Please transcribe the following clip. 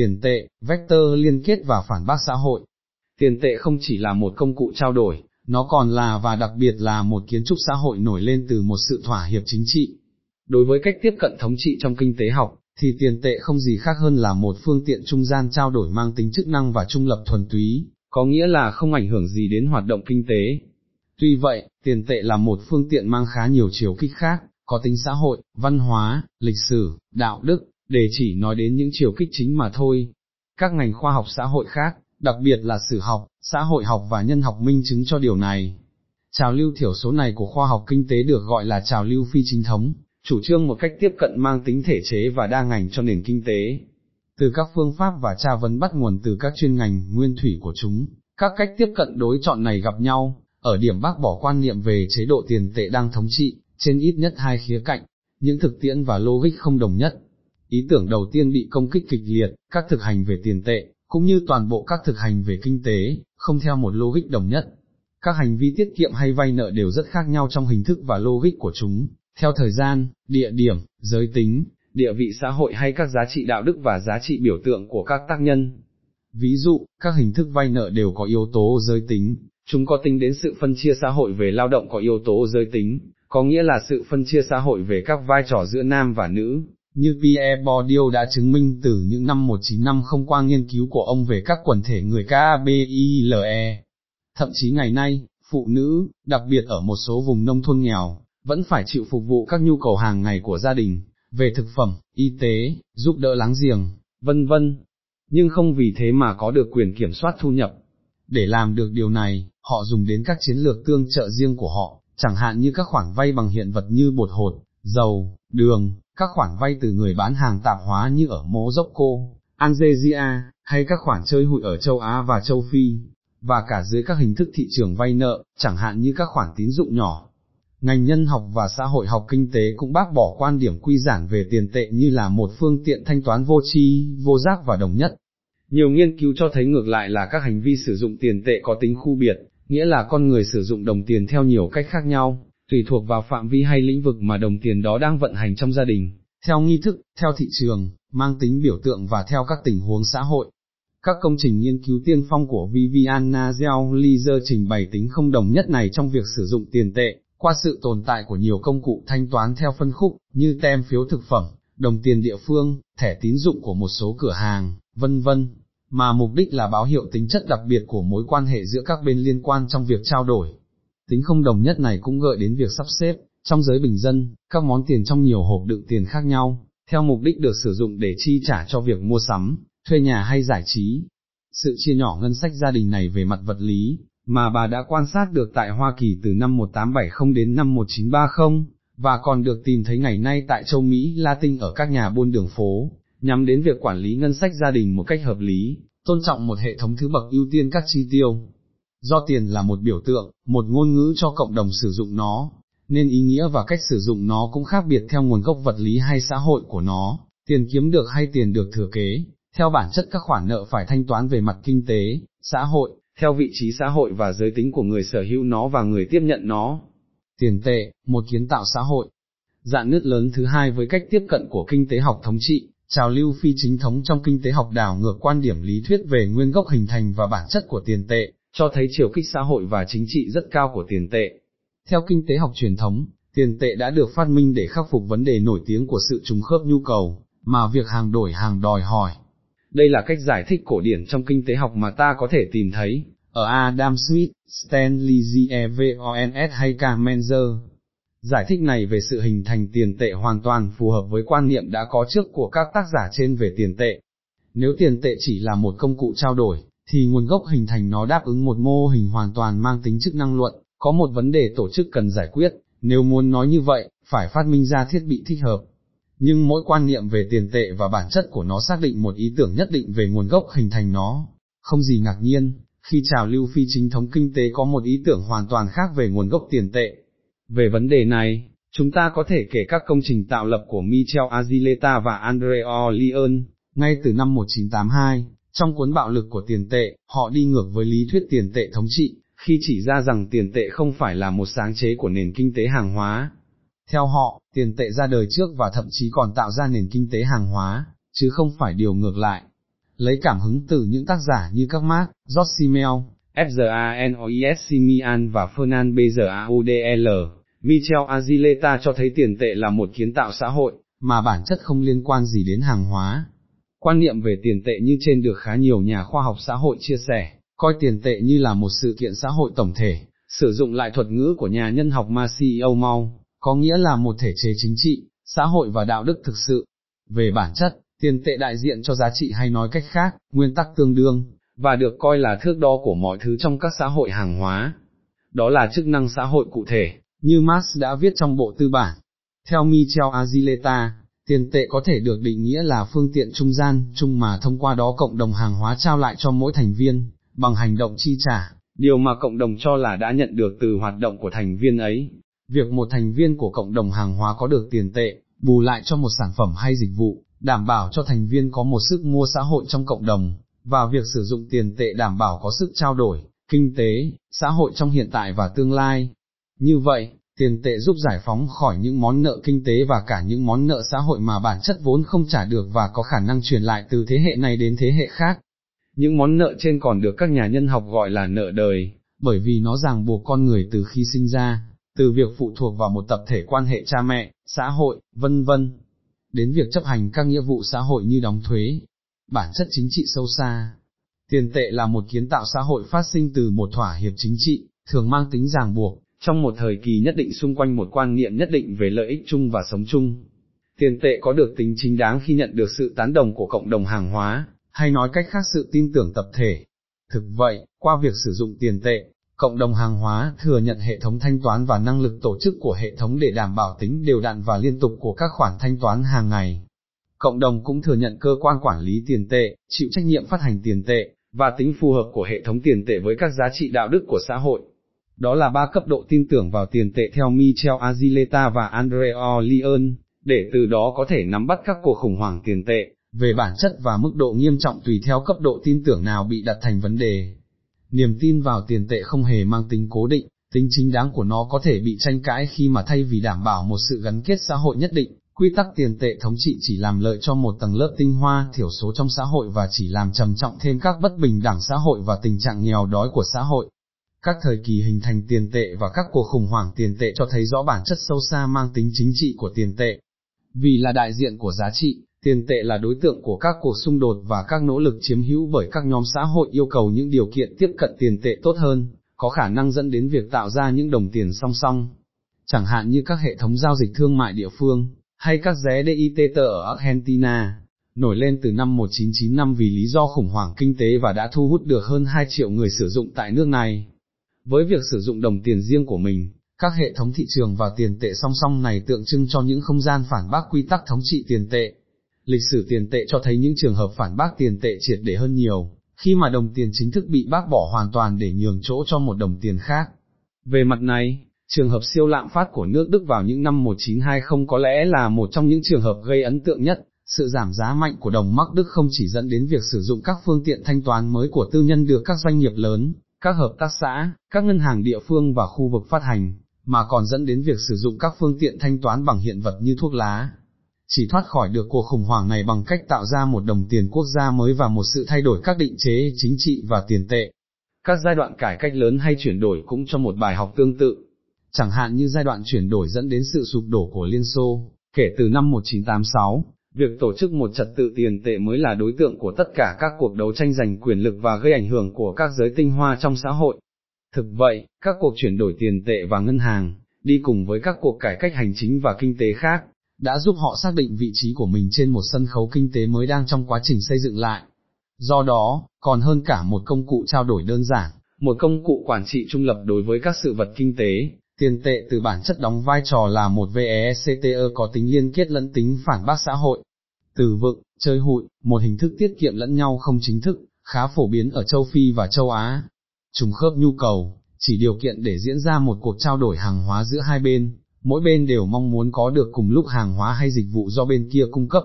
tiền tệ, vector liên kết và phản bác xã hội. Tiền tệ không chỉ là một công cụ trao đổi, nó còn là và đặc biệt là một kiến trúc xã hội nổi lên từ một sự thỏa hiệp chính trị. Đối với cách tiếp cận thống trị trong kinh tế học, thì tiền tệ không gì khác hơn là một phương tiện trung gian trao đổi mang tính chức năng và trung lập thuần túy, có nghĩa là không ảnh hưởng gì đến hoạt động kinh tế. Tuy vậy, tiền tệ là một phương tiện mang khá nhiều chiều kích khác, có tính xã hội, văn hóa, lịch sử, đạo đức, để chỉ nói đến những chiều kích chính mà thôi. Các ngành khoa học xã hội khác, đặc biệt là sử học, xã hội học và nhân học minh chứng cho điều này. Trào lưu thiểu số này của khoa học kinh tế được gọi là trào lưu phi chính thống, chủ trương một cách tiếp cận mang tính thể chế và đa ngành cho nền kinh tế. Từ các phương pháp và tra vấn bắt nguồn từ các chuyên ngành nguyên thủy của chúng, các cách tiếp cận đối chọn này gặp nhau, ở điểm bác bỏ quan niệm về chế độ tiền tệ đang thống trị, trên ít nhất hai khía cạnh, những thực tiễn và logic không đồng nhất. Ý tưởng đầu tiên bị công kích kịch liệt, các thực hành về tiền tệ, cũng như toàn bộ các thực hành về kinh tế, không theo một logic đồng nhất. Các hành vi tiết kiệm hay vay nợ đều rất khác nhau trong hình thức và logic của chúng, theo thời gian, địa điểm, giới tính, địa vị xã hội hay các giá trị đạo đức và giá trị biểu tượng của các tác nhân. Ví dụ, các hình thức vay nợ đều có yếu tố giới tính, chúng có tính đến sự phân chia xã hội về lao động có yếu tố giới tính, có nghĩa là sự phân chia xã hội về các vai trò giữa nam và nữ, như Pierre Bourdieu đã chứng minh từ những năm 1950 qua nghiên cứu của ông về các quần thể người KABILE. Thậm chí ngày nay, phụ nữ, đặc biệt ở một số vùng nông thôn nghèo, vẫn phải chịu phục vụ các nhu cầu hàng ngày của gia đình, về thực phẩm, y tế, giúp đỡ láng giềng, vân vân. Nhưng không vì thế mà có được quyền kiểm soát thu nhập. Để làm được điều này, họ dùng đến các chiến lược tương trợ riêng của họ, chẳng hạn như các khoản vay bằng hiện vật như bột hột, dầu, đường, các khoản vay từ người bán hàng tạp hóa như ở Morocco, Algeria, hay các khoản chơi hụi ở châu Á và châu Phi, và cả dưới các hình thức thị trường vay nợ, chẳng hạn như các khoản tín dụng nhỏ. Ngành nhân học và xã hội học kinh tế cũng bác bỏ quan điểm quy giản về tiền tệ như là một phương tiện thanh toán vô tri, vô giác và đồng nhất. Nhiều nghiên cứu cho thấy ngược lại là các hành vi sử dụng tiền tệ có tính khu biệt, nghĩa là con người sử dụng đồng tiền theo nhiều cách khác nhau, tùy thuộc vào phạm vi hay lĩnh vực mà đồng tiền đó đang vận hành trong gia đình, theo nghi thức, theo thị trường, mang tính biểu tượng và theo các tình huống xã hội. Các công trình nghiên cứu tiên phong của Viviana Zell trình bày tính không đồng nhất này trong việc sử dụng tiền tệ, qua sự tồn tại của nhiều công cụ thanh toán theo phân khúc, như tem phiếu thực phẩm, đồng tiền địa phương, thẻ tín dụng của một số cửa hàng, vân vân, mà mục đích là báo hiệu tính chất đặc biệt của mối quan hệ giữa các bên liên quan trong việc trao đổi. Tính không đồng nhất này cũng gợi đến việc sắp xếp, trong giới bình dân, các món tiền trong nhiều hộp đựng tiền khác nhau, theo mục đích được sử dụng để chi trả cho việc mua sắm, thuê nhà hay giải trí. Sự chia nhỏ ngân sách gia đình này về mặt vật lý, mà bà đã quan sát được tại Hoa Kỳ từ năm 1870 đến năm 1930, và còn được tìm thấy ngày nay tại châu Mỹ Latin ở các nhà buôn đường phố, nhằm đến việc quản lý ngân sách gia đình một cách hợp lý, tôn trọng một hệ thống thứ bậc ưu tiên các chi tiêu. Do tiền là một biểu tượng, một ngôn ngữ cho cộng đồng sử dụng nó, nên ý nghĩa và cách sử dụng nó cũng khác biệt theo nguồn gốc vật lý hay xã hội của nó, tiền kiếm được hay tiền được thừa kế, theo bản chất các khoản nợ phải thanh toán về mặt kinh tế, xã hội, theo vị trí xã hội và giới tính của người sở hữu nó và người tiếp nhận nó. Tiền tệ, một kiến tạo xã hội. Dạng nứt lớn thứ hai với cách tiếp cận của kinh tế học thống trị, trào lưu phi chính thống trong kinh tế học đảo ngược quan điểm lý thuyết về nguyên gốc hình thành và bản chất của tiền tệ, cho thấy chiều kích xã hội và chính trị rất cao của tiền tệ. Theo kinh tế học truyền thống, tiền tệ đã được phát minh để khắc phục vấn đề nổi tiếng của sự trùng khớp nhu cầu, mà việc hàng đổi hàng đòi hỏi. Đây là cách giải thích cổ điển trong kinh tế học mà ta có thể tìm thấy, ở Adam Smith, Stanley Jevons hay K. Menzer. Giải thích này về sự hình thành tiền tệ hoàn toàn phù hợp với quan niệm đã có trước của các tác giả trên về tiền tệ. Nếu tiền tệ chỉ là một công cụ trao đổi, thì nguồn gốc hình thành nó đáp ứng một mô hình hoàn toàn mang tính chức năng luận, có một vấn đề tổ chức cần giải quyết, nếu muốn nói như vậy, phải phát minh ra thiết bị thích hợp. Nhưng mỗi quan niệm về tiền tệ và bản chất của nó xác định một ý tưởng nhất định về nguồn gốc hình thành nó, không gì ngạc nhiên, khi trào lưu phi chính thống kinh tế có một ý tưởng hoàn toàn khác về nguồn gốc tiền tệ. Về vấn đề này, chúng ta có thể kể các công trình tạo lập của Michel Azileta và Andrea Leon, ngay từ năm 1982, trong cuốn bạo lực của tiền tệ, họ đi ngược với lý thuyết tiền tệ thống trị, khi chỉ ra rằng tiền tệ không phải là một sáng chế của nền kinh tế hàng hóa. Theo họ, tiền tệ ra đời trước và thậm chí còn tạo ra nền kinh tế hàng hóa, chứ không phải điều ngược lại. lấy cảm hứng từ những tác giả như các Mark, George Simmel, F. A. N. O. E. S. Simian và Fernand B. R. U. D. L. Michel Azileta cho thấy tiền tệ là một kiến tạo xã hội, mà bản chất không liên quan gì đến hàng hóa. Quan niệm về tiền tệ như trên được khá nhiều nhà khoa học xã hội chia sẻ, coi tiền tệ như là một sự kiện xã hội tổng thể, sử dụng lại thuật ngữ của nhà nhân học Marcio Mau, có nghĩa là một thể chế chính trị, xã hội và đạo đức thực sự. Về bản chất, tiền tệ đại diện cho giá trị hay nói cách khác, nguyên tắc tương đương, và được coi là thước đo của mọi thứ trong các xã hội hàng hóa. Đó là chức năng xã hội cụ thể, như Marx đã viết trong bộ tư bản. Theo Michel Azileta, tiền tệ có thể được định nghĩa là phương tiện trung gian, chung mà thông qua đó cộng đồng hàng hóa trao lại cho mỗi thành viên, bằng hành động chi trả, điều mà cộng đồng cho là đã nhận được từ hoạt động của thành viên ấy. Việc một thành viên của cộng đồng hàng hóa có được tiền tệ, bù lại cho một sản phẩm hay dịch vụ, đảm bảo cho thành viên có một sức mua xã hội trong cộng đồng, và việc sử dụng tiền tệ đảm bảo có sức trao đổi, kinh tế, xã hội trong hiện tại và tương lai. Như vậy, tiền tệ giúp giải phóng khỏi những món nợ kinh tế và cả những món nợ xã hội mà bản chất vốn không trả được và có khả năng truyền lại từ thế hệ này đến thế hệ khác. Những món nợ trên còn được các nhà nhân học gọi là nợ đời, bởi vì nó ràng buộc con người từ khi sinh ra, từ việc phụ thuộc vào một tập thể quan hệ cha mẹ, xã hội, vân vân, đến việc chấp hành các nghĩa vụ xã hội như đóng thuế, bản chất chính trị sâu xa. Tiền tệ là một kiến tạo xã hội phát sinh từ một thỏa hiệp chính trị, thường mang tính ràng buộc, trong một thời kỳ nhất định xung quanh một quan niệm nhất định về lợi ích chung và sống chung. Tiền tệ có được tính chính đáng khi nhận được sự tán đồng của cộng đồng hàng hóa, hay nói cách khác sự tin tưởng tập thể. Thực vậy, qua việc sử dụng tiền tệ, cộng đồng hàng hóa thừa nhận hệ thống thanh toán và năng lực tổ chức của hệ thống để đảm bảo tính đều đặn và liên tục của các khoản thanh toán hàng ngày. Cộng đồng cũng thừa nhận cơ quan quản lý tiền tệ, chịu trách nhiệm phát hành tiền tệ, và tính phù hợp của hệ thống tiền tệ với các giá trị đạo đức của xã hội. Đó là ba cấp độ tin tưởng vào tiền tệ theo Michel Azileta và Andrea Leon, để từ đó có thể nắm bắt các cuộc khủng hoảng tiền tệ, về bản chất và mức độ nghiêm trọng tùy theo cấp độ tin tưởng nào bị đặt thành vấn đề. Niềm tin vào tiền tệ không hề mang tính cố định, tính chính đáng của nó có thể bị tranh cãi khi mà thay vì đảm bảo một sự gắn kết xã hội nhất định, quy tắc tiền tệ thống trị chỉ làm lợi cho một tầng lớp tinh hoa thiểu số trong xã hội và chỉ làm trầm trọng thêm các bất bình đẳng xã hội và tình trạng nghèo đói của xã hội. Các thời kỳ hình thành tiền tệ và các cuộc khủng hoảng tiền tệ cho thấy rõ bản chất sâu xa mang tính chính trị của tiền tệ. Vì là đại diện của giá trị, tiền tệ là đối tượng của các cuộc xung đột và các nỗ lực chiếm hữu bởi các nhóm xã hội yêu cầu những điều kiện tiếp cận tiền tệ tốt hơn, có khả năng dẫn đến việc tạo ra những đồng tiền song song. Chẳng hạn như các hệ thống giao dịch thương mại địa phương, hay các ré DIT ở Argentina, nổi lên từ năm 1995 vì lý do khủng hoảng kinh tế và đã thu hút được hơn 2 triệu người sử dụng tại nước này. Với việc sử dụng đồng tiền riêng của mình, các hệ thống thị trường và tiền tệ song song này tượng trưng cho những không gian phản bác quy tắc thống trị tiền tệ. Lịch sử tiền tệ cho thấy những trường hợp phản bác tiền tệ triệt để hơn nhiều, khi mà đồng tiền chính thức bị bác bỏ hoàn toàn để nhường chỗ cho một đồng tiền khác. Về mặt này, trường hợp siêu lạm phát của nước Đức vào những năm 1920 có lẽ là một trong những trường hợp gây ấn tượng nhất. Sự giảm giá mạnh của đồng Mark Đức không chỉ dẫn đến việc sử dụng các phương tiện thanh toán mới của tư nhân được các doanh nghiệp lớn, các hợp tác xã, các ngân hàng địa phương và khu vực phát hành, mà còn dẫn đến việc sử dụng các phương tiện thanh toán bằng hiện vật như thuốc lá. Chỉ thoát khỏi được cuộc khủng hoảng này bằng cách tạo ra một đồng tiền quốc gia mới và một sự thay đổi các định chế chính trị và tiền tệ. Các giai đoạn cải cách lớn hay chuyển đổi cũng cho một bài học tương tự, chẳng hạn như giai đoạn chuyển đổi dẫn đến sự sụp đổ của Liên Xô, kể từ năm 1986, việc tổ chức một trật tự tiền tệ mới là đối tượng của tất cả các cuộc đấu tranh giành quyền lực và gây ảnh hưởng của các giới tinh hoa trong xã hội. Thực vậy, các cuộc chuyển đổi tiền tệ và ngân hàng, đi cùng với các cuộc cải cách hành chính và kinh tế khác, đã giúp họ xác định vị trí của mình trên một sân khấu kinh tế mới đang trong quá trình xây dựng lại. Do đó, còn hơn cả một công cụ trao đổi đơn giản, một công cụ quản trị trung lập đối với các sự vật kinh tế, tiền tệ từ bản chất đóng vai trò là một VECTE có tính liên kết lẫn tính phản bác xã hội. Từ vựng, chơi hụi, một hình thức tiết kiệm lẫn nhau không chính thức, khá phổ biến ở châu Phi và châu Á. Trùng khớp nhu cầu, chỉ điều kiện để diễn ra một cuộc trao đổi hàng hóa giữa hai bên, mỗi bên đều mong muốn có được cùng lúc hàng hóa hay dịch vụ do bên kia cung cấp,